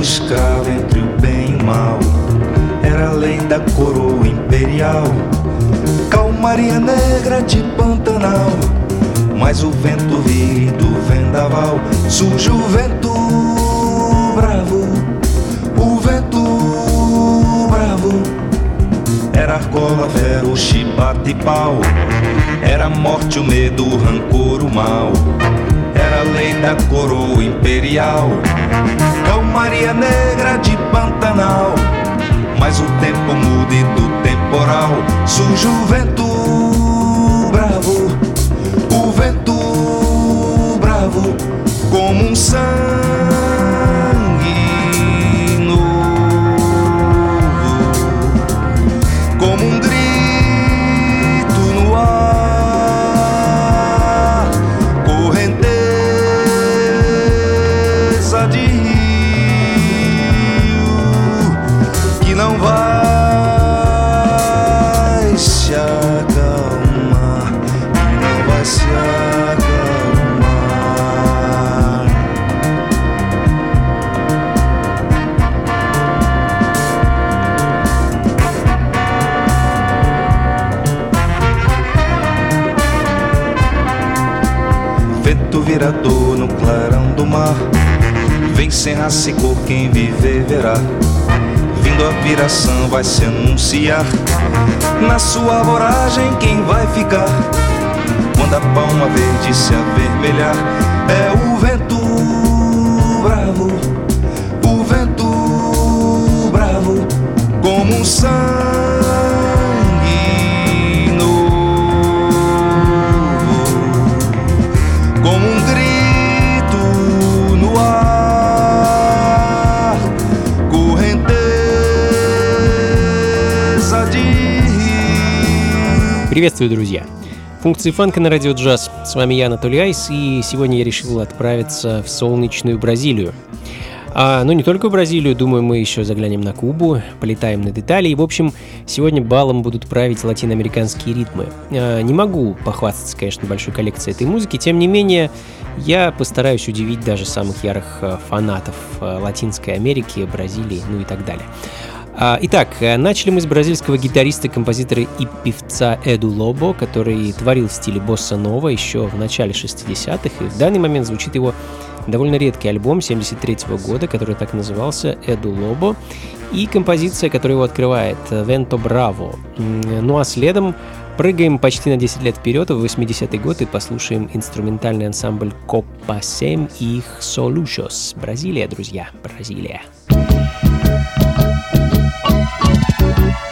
escravo entre o bem e o mal. Era a lei da coroa imperial, calmaria negra de Pantanal. Mas o vento vira do vendaval, surge o vento bravo, o vento bravo. Era argola, vera, o chibate pau, era morte, o medo, o rancor, o mal da coroa imperial, calmaria negra de Pantanal. Mas o tempo muda e do temporal. Surge o vento bravo, o vento bravo, como um sangue virador no clarão do mar. Vem raça e cor, quem viver verá Vindo a viração vai se anunciar. Na sua voragem quem vai ficar? Quando a palma verde se avermelhar É o vento bravo. O vento bravo Como um sangue Приветствую, друзья! Функции фанка на радио джаз. С вами я, Анатолий Айс, и сегодня я решил отправиться в солнечную Бразилию. А, ну, не только в Бразилию, думаю, мы еще заглянем на Кубу, полетаем на детали. И, в общем, сегодня балом будут править латиноамериканские ритмы. А, не могу похвастаться, конечно, большой коллекцией этой музыки, тем не менее, я постараюсь удивить даже самых ярых а, фанатов а, Латинской Америки, Бразилии, ну и так далее. А, Итак, э, начали мы с бразильского гитариста, композитора и певца Эду Лобо, который творил в стиле босса нова еще в начале 60-х, и в данный момент звучит его довольно редкий альбом 73 года, который так назывался «Эду Лобо», и композиция, которая его открывает «Венто Браво». М, Ну а следом прыгаем почти на 10 лет вперед, в 80-й год, и послушаем инструментальный ансамбль Copa 7 и их Solutions. Бразилия, друзья, Бразилия. Thank you.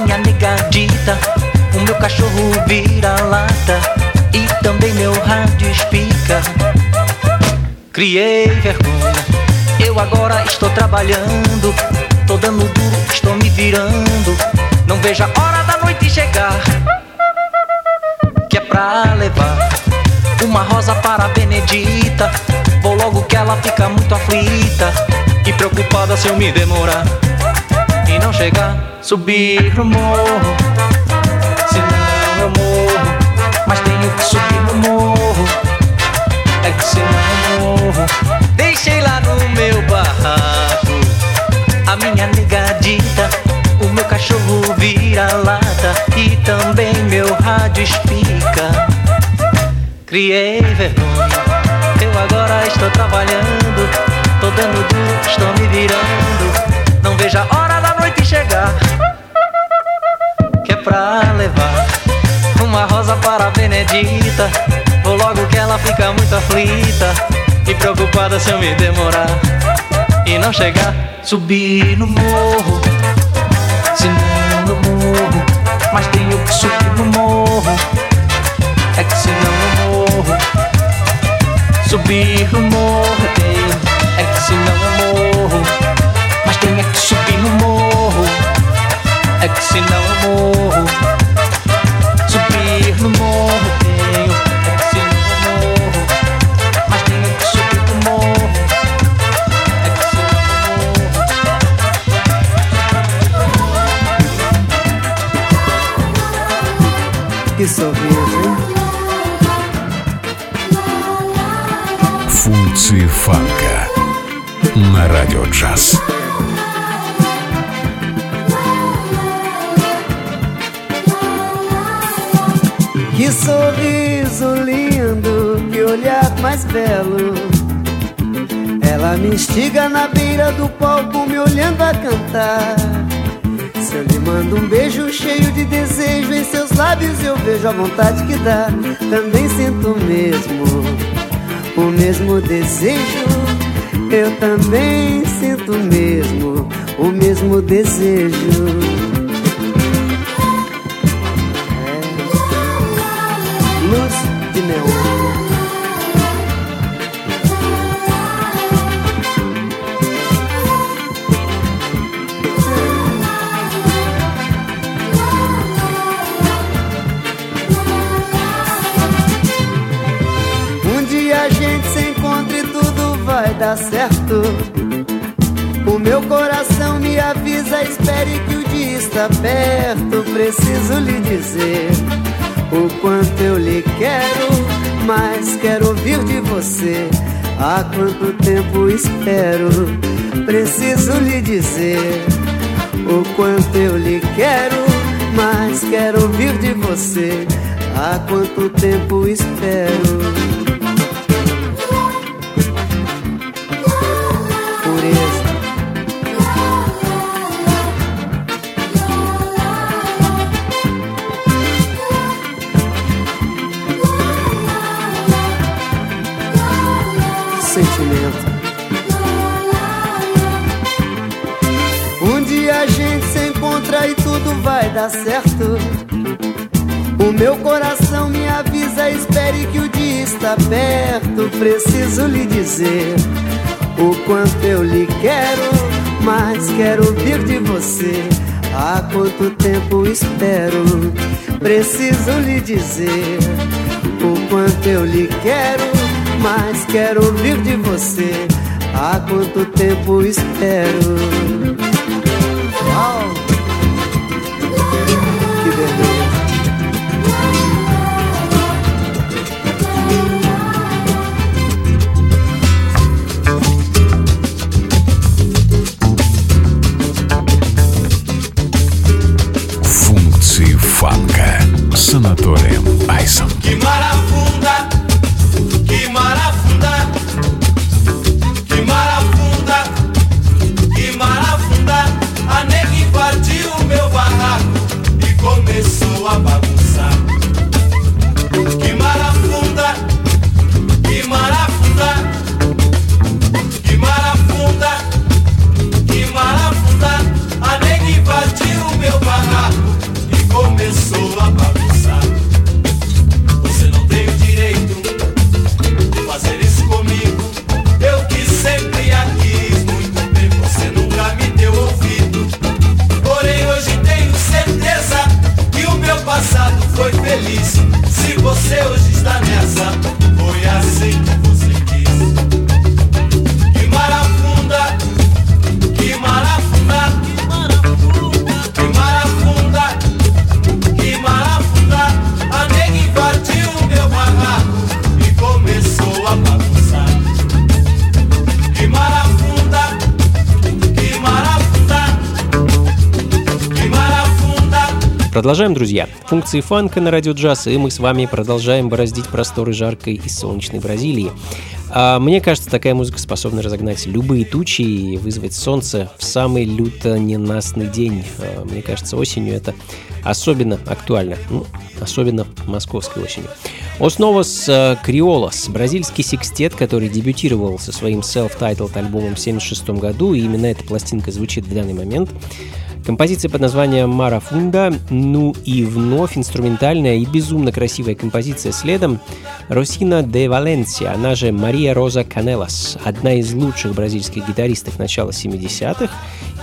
Minha negadita, o meu cachorro vira-lata e também meu rádio espica. Criei vergonha, eu agora estou trabalhando, tô dando duro, estou me virando. Não vejo a hora da noite chegar, que é pra levar uma rosa para a Benedita. Vou logo que ela fica muito aflita e preocupada se eu me demorar não chegar. Subir no morro, senão eu morro. Mas tenho que subir no morro, é que senão eu morro. Deixei lá no meu barraco a minha negadita, o meu cachorro vira-lata e também meu rádio espica. Criei vergonha, eu agora estou trabalhando, tô dando duro, estou me virando. Não vejo a hora da noite chegar, que é pra levar uma rosa para a Benedita. Vou logo que ela fica muito aflita e preocupada se eu me demorar e não chegar. Subir no morro, senão eu morro. Mas tenho que subir no morro, é que senão eu morro. Subir no morro tenho, é que senão eu morro. Mas tenho que subir no morro, ex não morro. Subir no morro tenho ex não morro. Mas tenho que subir no morro. Ex não morro. Que sorriso, hein? Функции фанка на радио джаз. Que sorriso lindo, que olhar mais belo. Ela me instiga na beira do palco, me olhando a cantar. Se eu lhe mando um beijo cheio de desejo em seus lábios, eu vejo a vontade que dá. Também sinto mesmo, o mesmo desejo. Eu também sinto mesmo, o mesmo desejo. Dar certo. O meu coração me avisa, espere que o dia está perto. Preciso lhe dizer o quanto eu lhe quero, mas quero ouvir de você. Há quanto tempo espero, preciso lhe dizer o quanto eu lhe quero, mas quero ouvir de você. Há quanto tempo espero. Está perto. Preciso lhe dizer o quanto eu lhe quero, mas quero ouvir de você. Há quanto tempo espero? Preciso lhe dizer o quanto eu lhe quero mas quero ouvir de você. Há quanto tempo espero? Продолжаем, друзья. Функции фанка на радио джаз, и мы с вами продолжаем бороздить просторы жаркой и солнечной Бразилии. А, мне кажется, такая музыка способна разогнать любые тучи и вызвать солнце в самый люто ненастный день. А, мне кажется, осенью это особенно актуально. Ну, особенно московской осенью. Основос э, Криолос, бразильский секстет, который дебютировал со своим self-titled альбомом в 1976 году, и именно эта пластинка звучит в данный момент. Композиция под названием «Марафунда», ну и вновь инструментальная и безумно красивая композиция следом Росина де Валенсия, она же Мария Роза Канелас, одна из лучших бразильских гитаристок начала 70-х,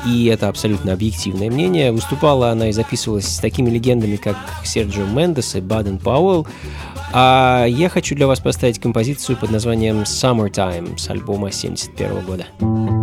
и это абсолютно объективное мнение. Выступала она и записывалась с такими легендами, как Серджио Мендес и Баден Пауэлл, а я хочу для вас поставить композицию под названием «Summertime» с альбома 71 года.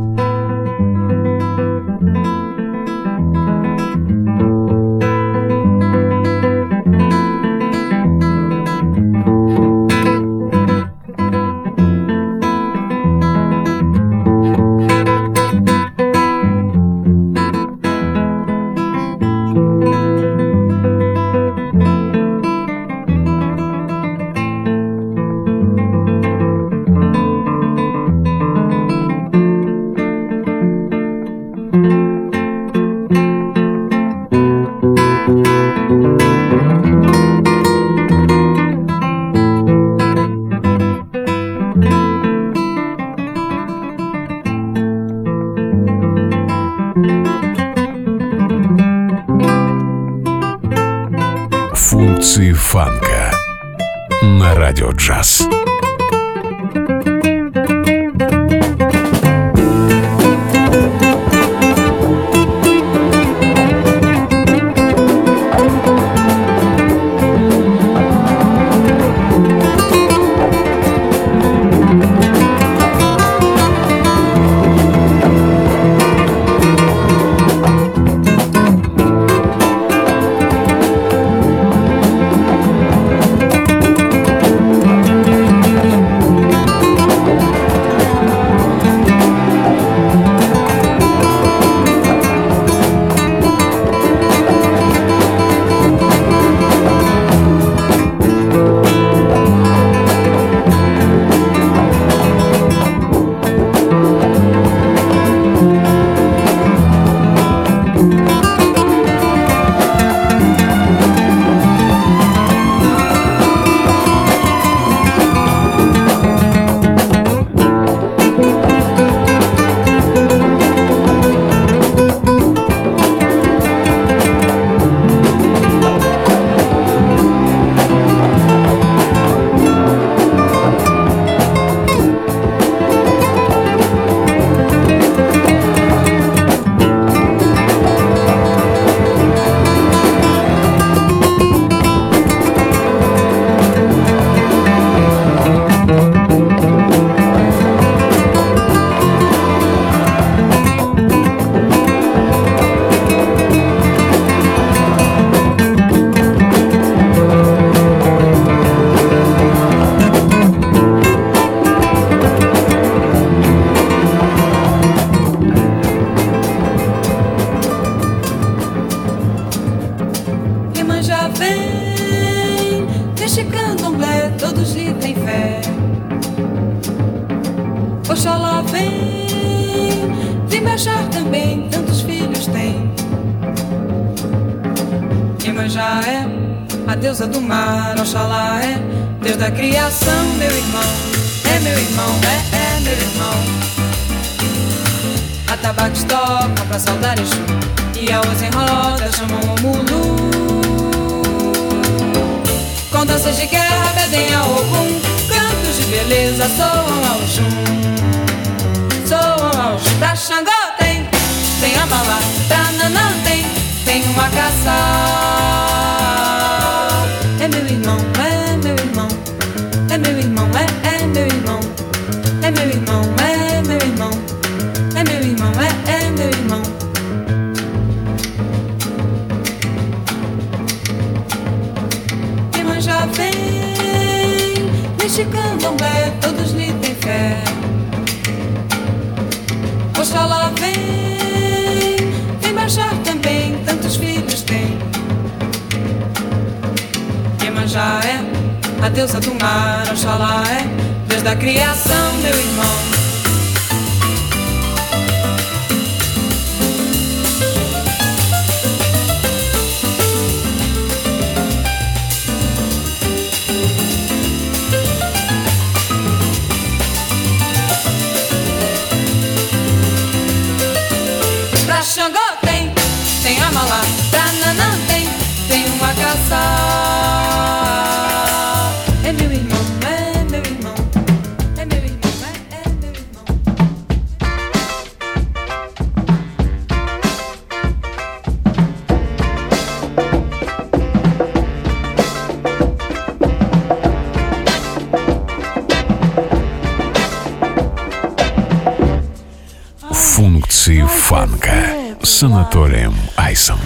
já é a deusa do mar, Oxalá é Deus da criação, meu irmão. É meu irmão, é, é meu irmão. A tabaco toca pra saudar Exu e a em roda chamam o mulu. Com danças de guerra pedem a Ogum, cantos de beleza soam ao Jum. Soam ao Jum. Pra Xangô tem, tem a bala, pra Nanã uma caçada. a deusa do mar, Oxalá é, desde a criação, meu irmão. с Анатолием Айсом.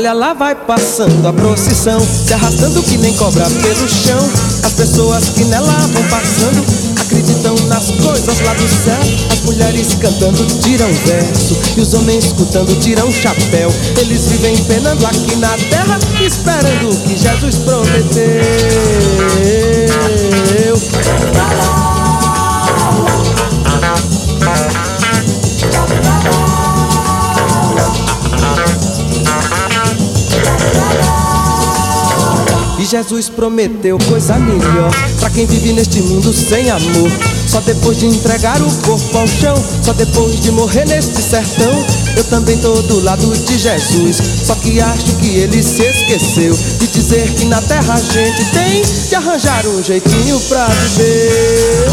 Olha lá vai passando a procissão Se arrastando que nem cobra pelo chão. As pessoas que nela vão passando Acreditam nas coisas lá do céu. As mulheres cantando tiram verso E os homens escutando tiram chapéu. Eles vivem penando aqui na terra Esperando o que Jesus prometeu Jesus prometeu coisa melhor Pra quem vive neste mundo sem amor. Só depois de entregar o corpo ao chão Só depois de morrer neste sertão. Eu também tô do lado de Jesus Só que acho que ele se esqueceu De dizer que na terra a gente tem De arranjar um jeitinho pra viver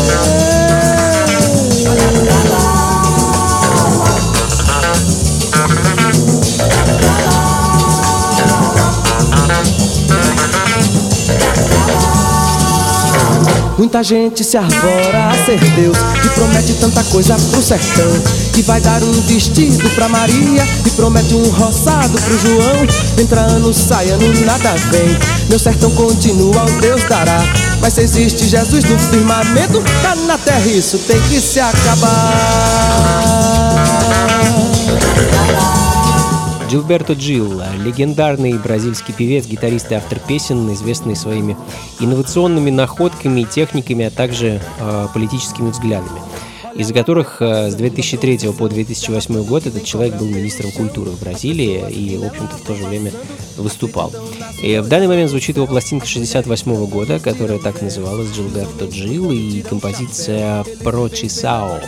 Muita gente se arvora a ser Deus E promete tanta coisa pro sertão Que vai dar um vestido pra Maria E promete um roçado pro João. Entra ano, sai ano, nada vem. Meu sertão continua, o Deus dará. Mas se existe Jesus no firmamento Cá na terra isso tem que se acabar Джилберто Джил, легендарный бразильский певец, гитарист и автор песен, известный своими инновационными находками и техниками, а также э, политическими взглядами из-за которых э, с 2003 по 2008 год этот человек был министром культуры в Бразилии и, в общем-то, в то же время выступал. И в данный момент звучит его пластинка 68 года, которая так называлась «Джилберто Джил» и композиция «Прочисао».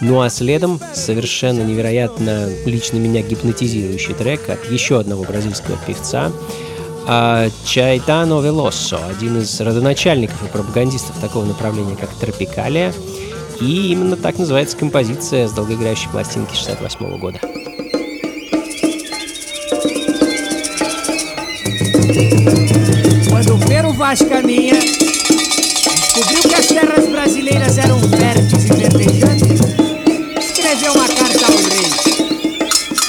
Ну а следом совершенно невероятно лично меня гипнотизирующий трек от еще одного бразильского певца, а Чайтано Велоссо, один из родоначальников и пропагандистов такого направления, как тропикалия, и именно так называется композиция с долгоиграющей пластинки 68 года. Quando Pero Vaz caminha, descobriu que as terras brasileiras eram férteis e verdejantes, escreveu uma carta ao rei.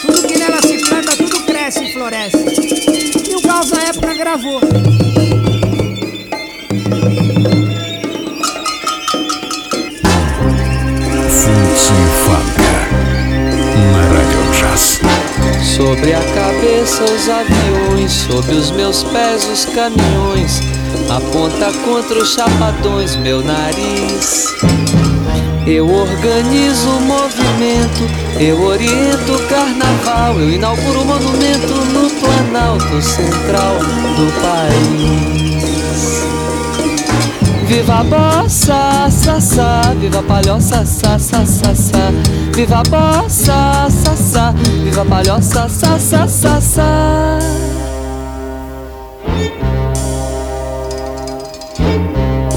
Tudo que nela se planta, tudo cresce e floresce. E o Gauss na época gravou. Sobre a cabeça os aviões, sobre os meus pés os caminhões, aponta contra os chapadões meu nariz. Eu organizo o movimento, eu oriento o carnaval, eu inauguro o monumento no Planalto Central do país. Viva a bossa, sa, sa, viva a palhoça, sa, sa, sa, sa. Viva a bossa, sa, sa, viva a palhoça, sa, sa, sa, sa.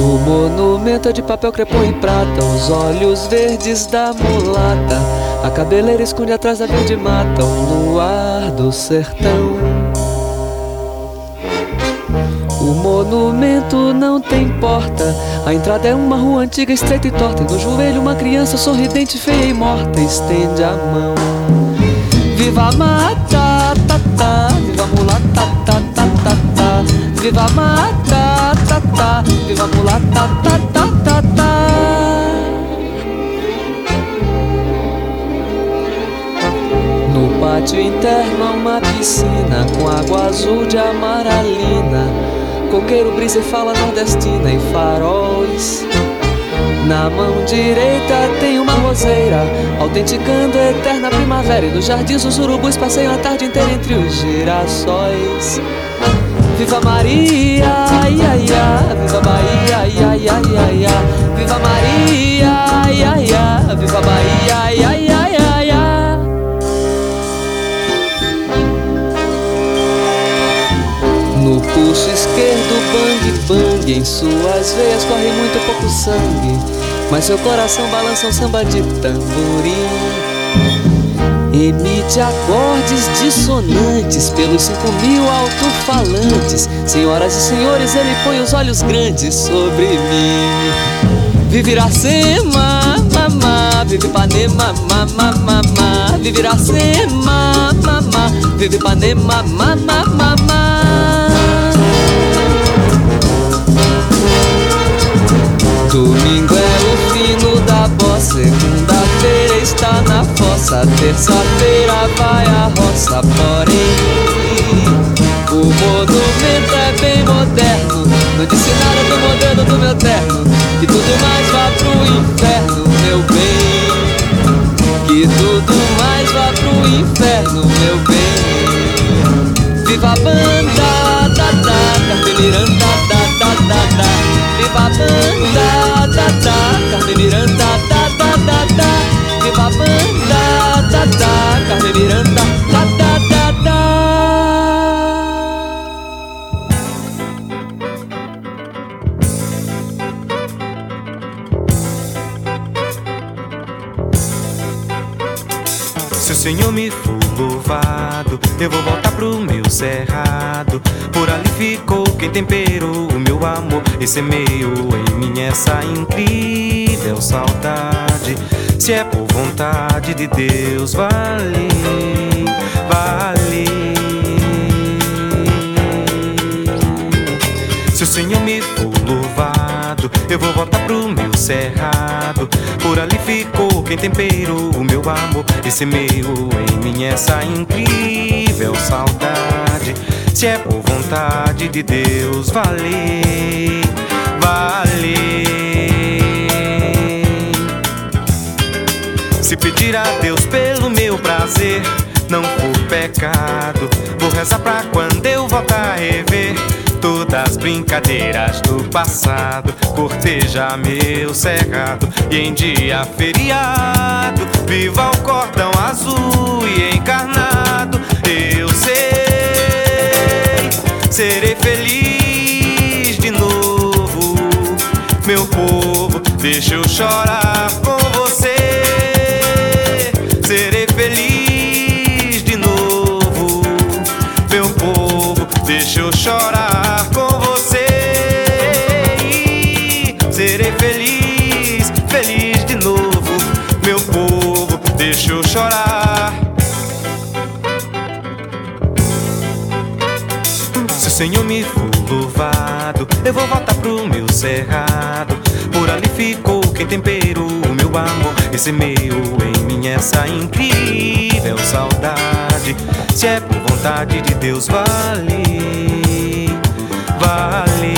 O monumento é de papel crepom e prata, os olhos verdes da mulata, a cabeleira esconde atrás da verde mata, o luar do sertão. Monumento não tem porta. A entrada é uma rua antiga, estreita e torta. E no joelho, uma criança sorridente, feia e morta, estende a mão. Viva a mata, ta, ta, viva a mulata, ta, ta, ta, ta. Viva a mata, ta, ta, viva a mulata, ta, ta, ta, ta. No pátio interno uma piscina com água azul de amaralina. Coqueiro, brisa e fala nordestina e faróis. Na mão direita tem uma roseira, autenticando a eterna primavera. E nos jardins os urubus passeiam a tarde inteira entre os girassóis. Viva Maria, ia, ia, viva Bahia, ia, ia, ia, ia. Viva Maria, ia, ia, viva Bahia, ia, ia, pulso esquerdo, bang bang, em suas veias corre muito pouco sangue, mas seu coração balança um samba de tamborim. Emite acordes dissonantes pelos cinco mil alto-falantes. Senhoras e senhores, ele põe os olhos grandes sobre mim. Vive Iracema, mamá, vive Ipanema, mamá, mamá. Vive Iracema, mamá, vive Ipanema, mamá, mamá. Domingo é o fino da bossa, segunda-feira está na fossa, terça-feira vai a roça, porém o monumento é bem moderno, no dicionário do modelo do meu terno, que tudo mais vá pro inferno, meu bem, que tudo mais vá pro inferno, meu bem. Viva a banda, da da, Carmen Miranda, da da da da. Viva banda, da da, Carmen Miranda, da da da da. Viva a banda, da da, Carmen Miranda, da da da da. Se o Senhor me louvado, eu vou voltar pro meu cerrado. Por ali ficou quem temperou o meu amor e semeou em mim essa incrível saudade. Se é por vontade de Deus, vale, vale. Se o Senhor me louvado, eu vou voltar pro meu cerrado. Por ali ficou quem temperou o meu amor e semeou em mim essa incrível saudade. Se é por vontade de Deus, vale, vale. Se pedir a Deus pelo meu prazer, não for pecado. Vou rezar pra quando eu voltar a rever todas as brincadeiras do passado. Corteja meu cerrado e em dia feriado, viva o cordão azul e encarnado. Eu sei, serei feliz de novo, meu povo. Deixa eu chorar com você. Serei feliz de novo, meu povo. Deixa eu chorar Senhor me for louvado, eu vou voltar pro meu cerrado. Por ali ficou quem temperou o meu amor e semeou em mim essa incrível saudade. Se é por vontade de Deus, vale, vale.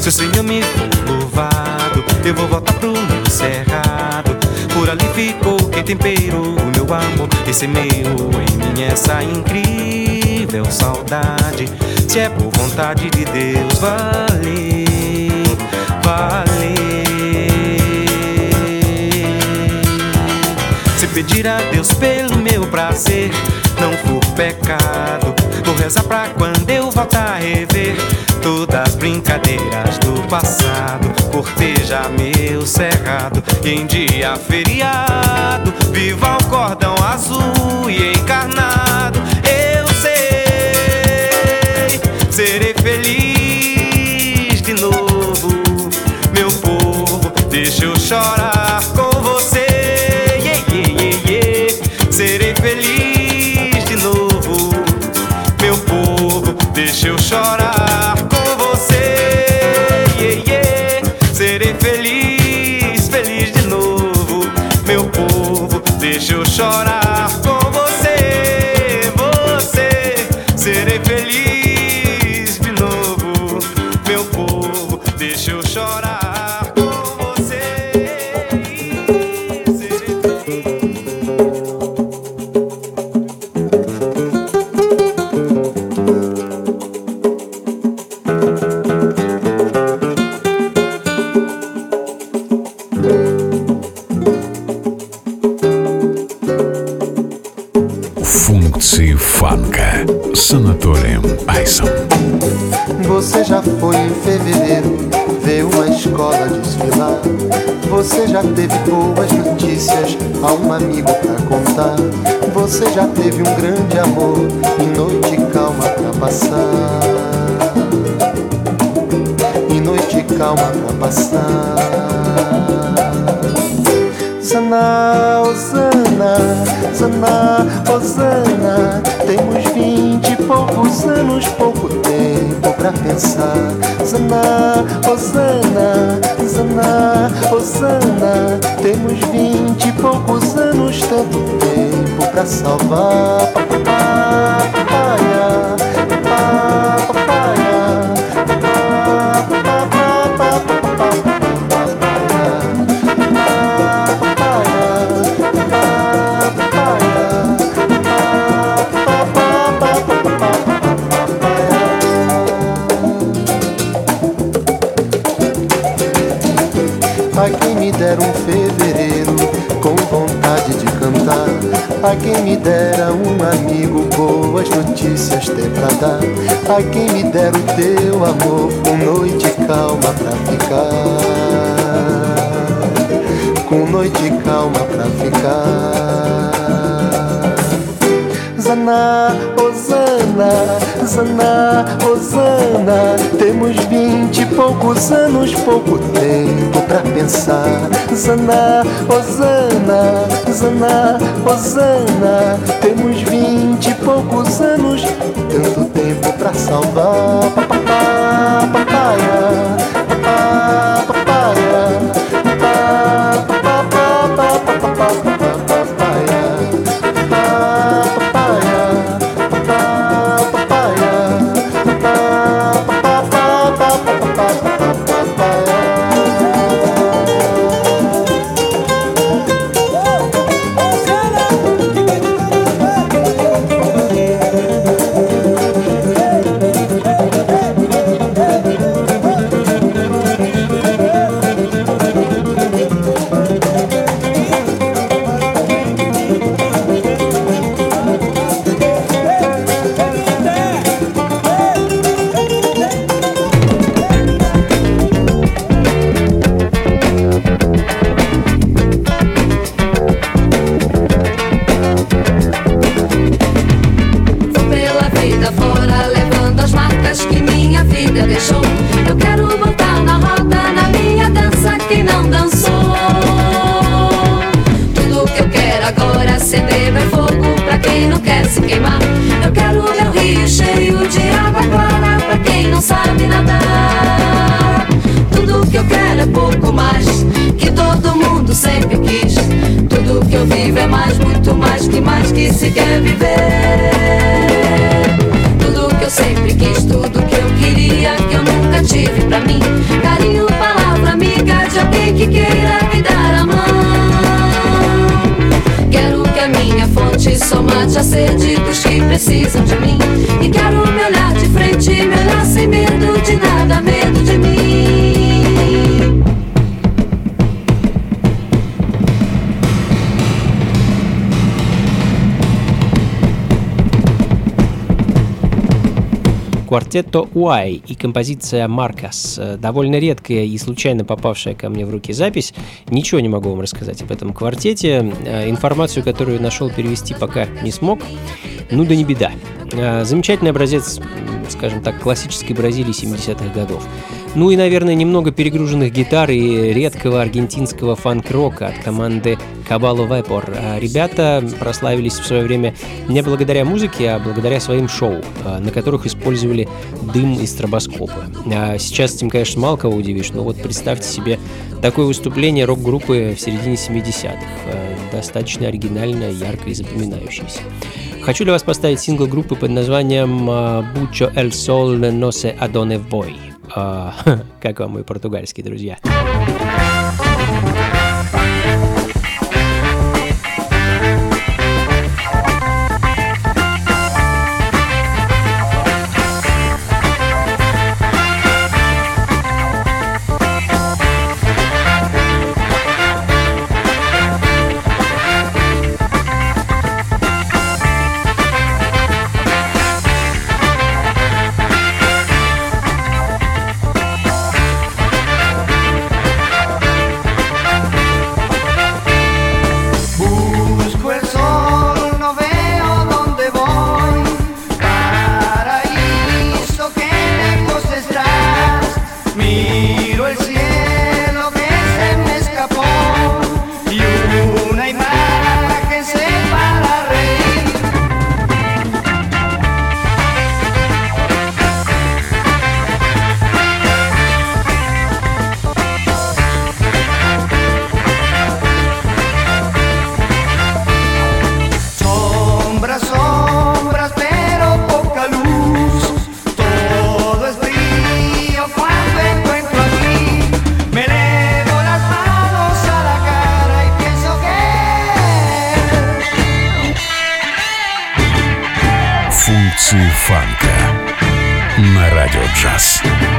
Se o Senhor me for louvado, eu vou voltar pro meu cerrado. Por ali ficou quem temperou o meu amor e semeou em mim essa incrível saudade. Se é por vontade de Deus, vale, vale. Se pedir a Deus pelo meu prazer não for pecado, vou rezar pra quando eu voltar a rever todas as brincadeiras do passado. Corteja meu cerrado em dia feriado, viva o cordão azul e encarnado. Eu sei, serei feliz de novo, meu povo. Deixa eu chorar noite calma pra passar? Zana, Osana, Zana, Osana Temos vinte e poucos anos, pouco tempo pra pensar Zana, Osana, Zana, Osana Temos vinte e poucos anos, tanto tempo pra salvar dera um fevereiro com vontade de cantar. A quem me dera um amigo, boas notícias ter pra dar. A quem me dera o teu amor com noite calma pra ficar com noite calma pra ficar. Zana, Osana, Zana, Osana, temos vinte e poucos anos, pouco tempo pra pensar. Zana, Osana, Zana, Osana, temos vinte e poucos anos, tanto tempo pra salvar. Квартетто Уай и композиция Маркас. Э, Довольно редкая и случайно попавшая ко мне в руки запись. Ничего не могу вам рассказать об этом квартете. Э, Информацию, которую нашел, перевести пока не смог. Ну да не беда. Э, Замечательный образец, скажем так, классической Бразилии 70-х годов. Ну и, наверное, немного перегруженных гитар и редкого аргентинского фанк-рока от команды Caballo Vapor. А Ребята прославились в свое время не благодаря музыке, а благодаря своим шоу, а, на которых использовали дым и стробоскопы. А Сейчас этим, конечно, мало кого удивишь, но вот представьте себе такое выступление рок-группы в середине 70-х. А, Достаточно оригинально, ярко и запоминающееся. Хочу для вас поставить сингл группы под названием а, «Bucho el sol no se adone voy». А, как вам мои португальские друзья? Trust.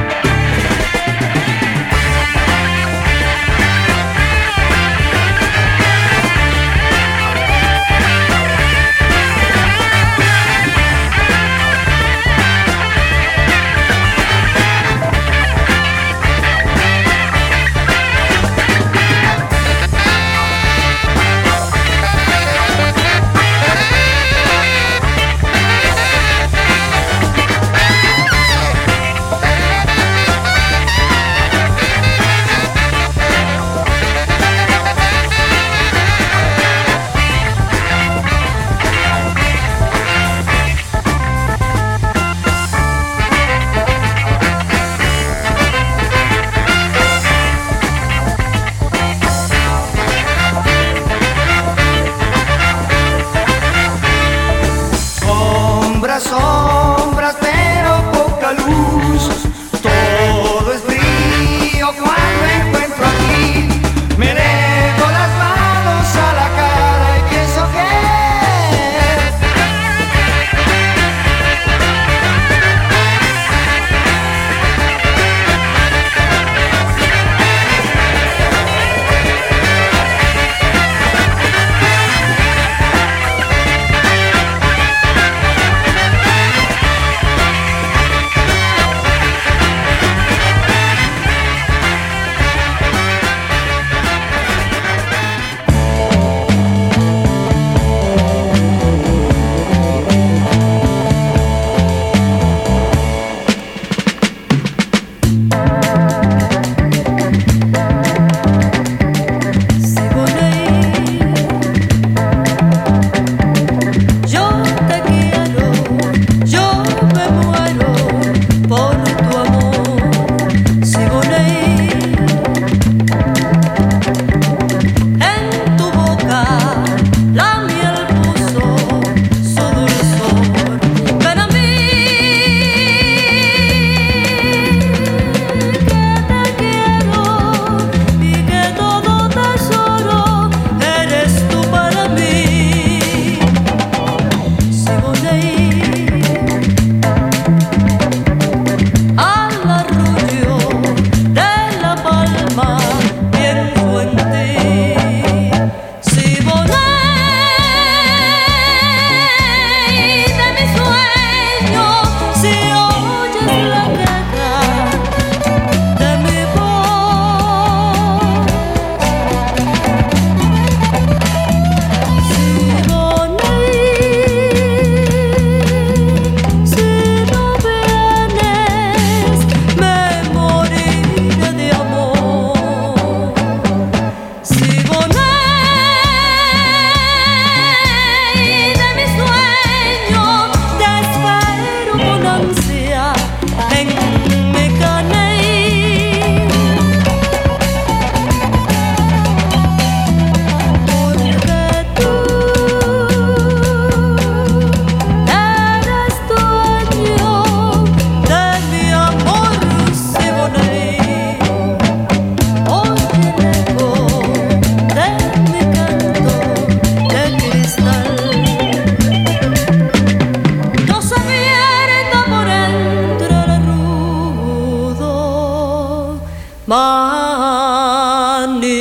ni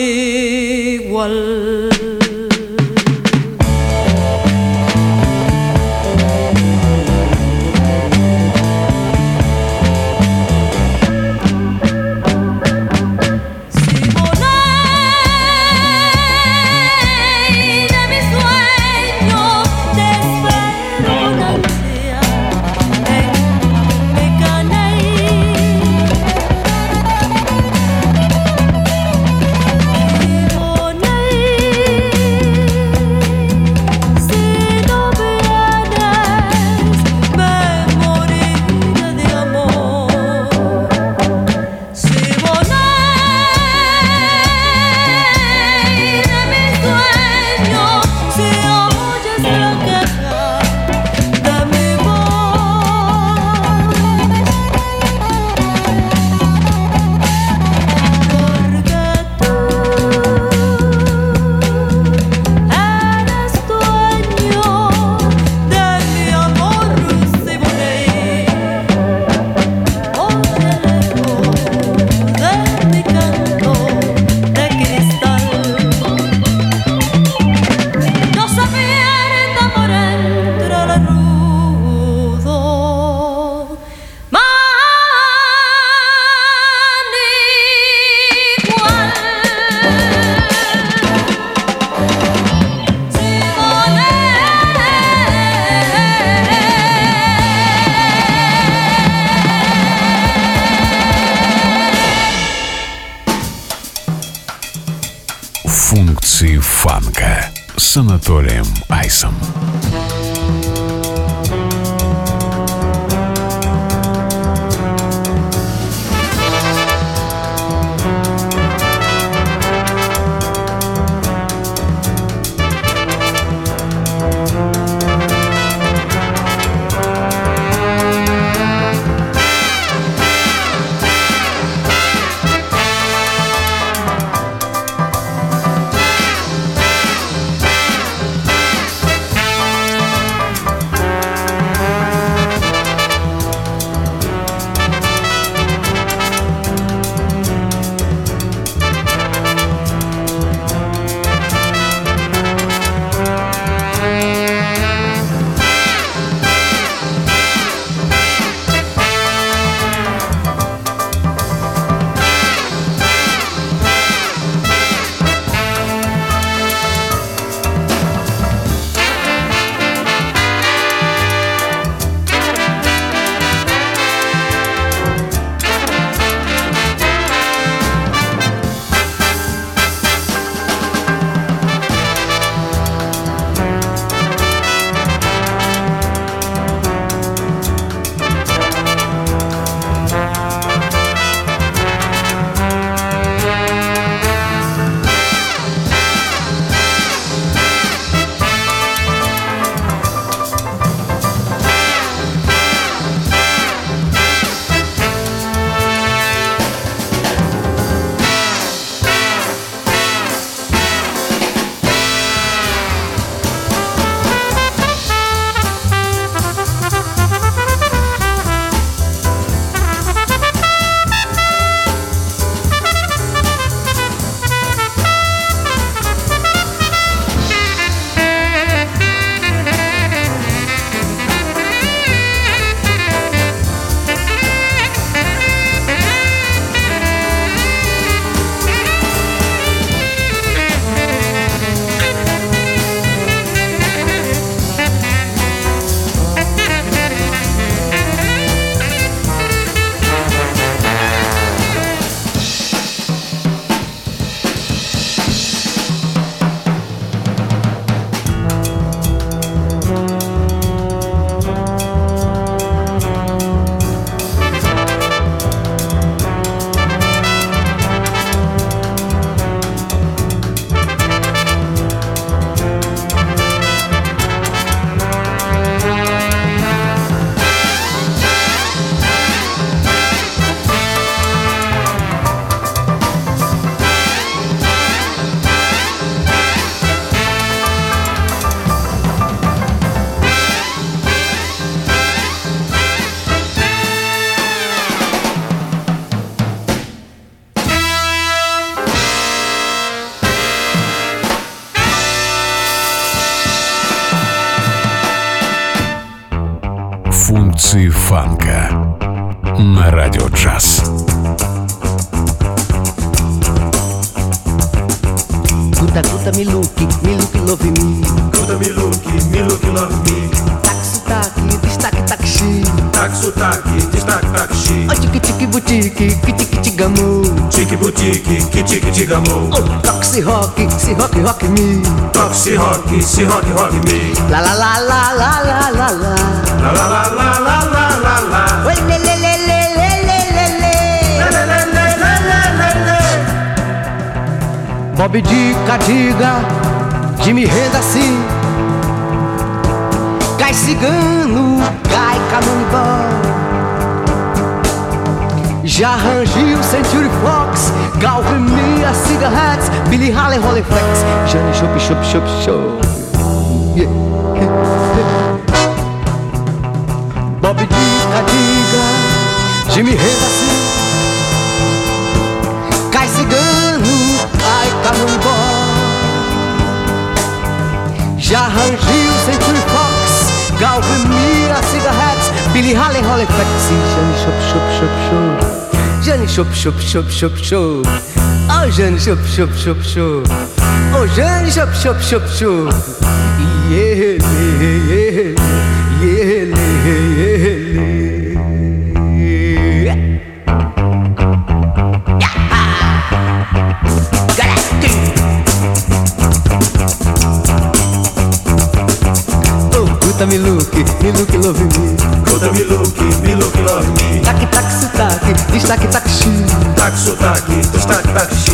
wal se rock, rock, me. La la la la la la la la. La la la la la la la la. Oi, le le le le le le le le. Bob Dica, diga, de me renda assim. Cai cigano, cai canonibal. Já o Century Fox, Galvemia, Cigarettes, Billy Haley, Holly Flex, Jane Shop, Shop, Shop, Shop. Bob Dica, diga, renda assim. Cai cigano, cai canombó Já arranjei o Century Fox Galvemia, Cigarettes Billy Haley, Holly Flex. Jane Shop, Shop, Shop, Shop Jane Shop, Shop, Shop, Shop, Shop Ô oh, Jane, chup, chup, chup, chup. Ô oh, Jane, chup, chup, chup, chup. E ele, ele, Oh, ele. Miluki, Miluki love me. Conta Miluki, Miluki love me. Tac, tac, sotaque destaque taxi. Tac sotaque, destaque taxi.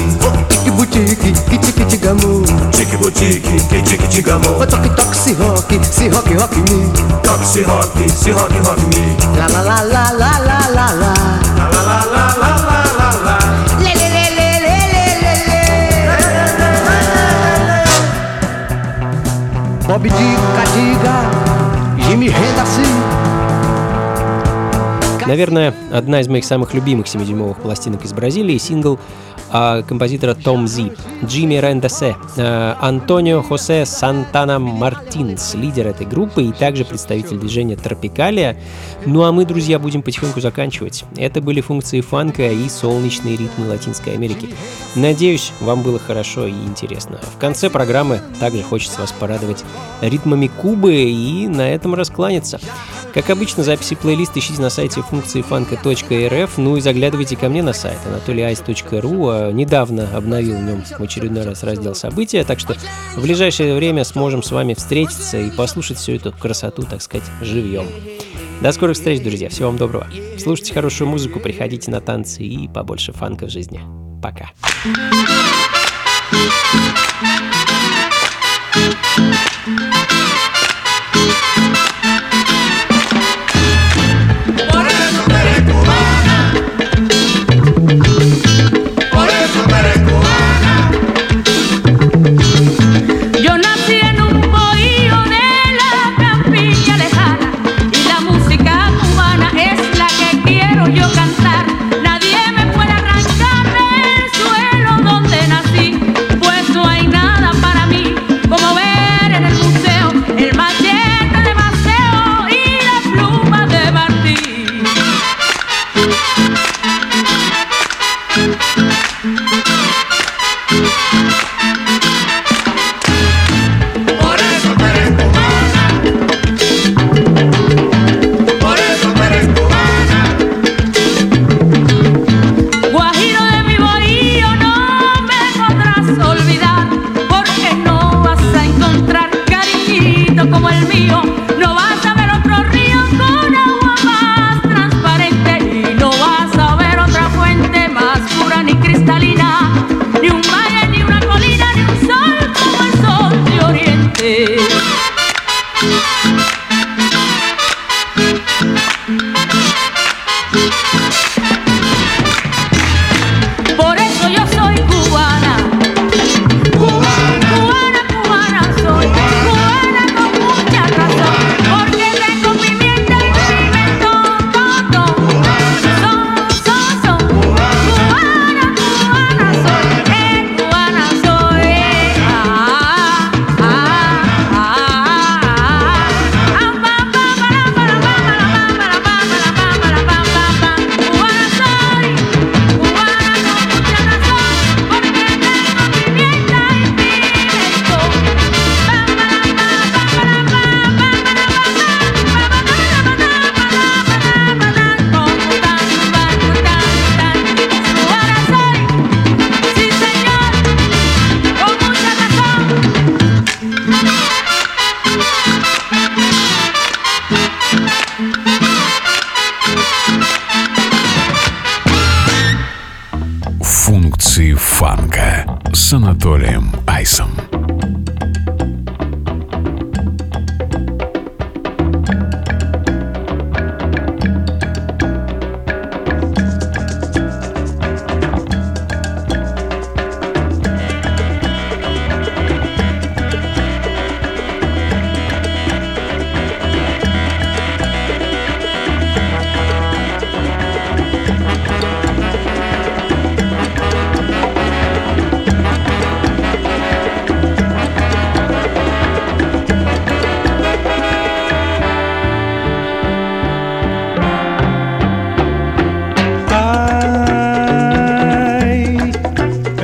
Tique boutique, tique tique gamu. Tique boutique, que tique tique amor. Toque toque se rock, se rock rock me. Toque se rock, se rock rock me. La la la la la la la la. La la la la la la la. Bob Dica Diga, Jimmy Henderson. Наверное, одна из моих самых любимых 7-дюймовых пластинок из Бразилии – сингл а, композитора Том Зи, Джимми Рендесе, а, Антонио Хосе Сантана Мартинс, лидер этой группы и также представитель движения Тропикалия. Ну а мы, друзья, будем потихоньку заканчивать. Это были функции фанка и солнечные ритмы Латинской Америки. Надеюсь, вам было хорошо и интересно. В конце программы также хочется вас порадовать ритмами Кубы и на этом раскланяться. Как обычно, записи плейлиста ищите на сайте функции фанка.рф, ну и заглядывайте ко мне на сайт anatolyice.ru. Недавно обновил в нем очередной раз раздел события, так что в ближайшее время сможем с вами встретиться и послушать всю эту красоту, так сказать, живьем. До скорых встреч, друзья. Всего вам доброго. Слушайте хорошую музыку, приходите на танцы и побольше фанка в жизни. Пока. Por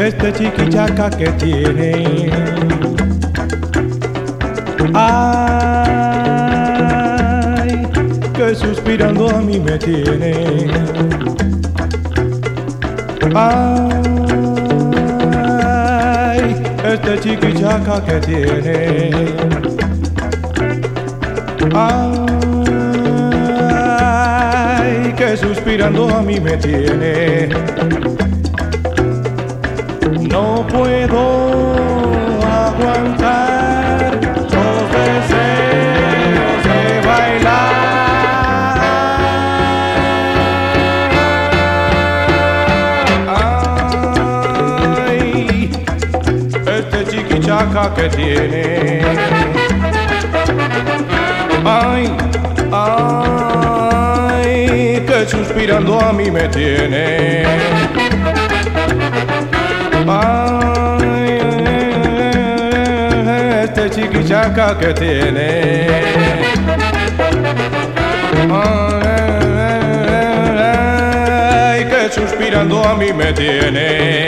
este chiquichaca que tiene. Ay, que suspirando a mí me tiene. Ay, este chiquichaca que tiene. Ay, que suspirando a mí me tiene no puedo aguantar los deseos de bailar. Ay, este chiquichaca que tiene. Ay, ay, que suspirando a mí me tiene muchacha que tiene. Ay, que suspirando a mí me tiene.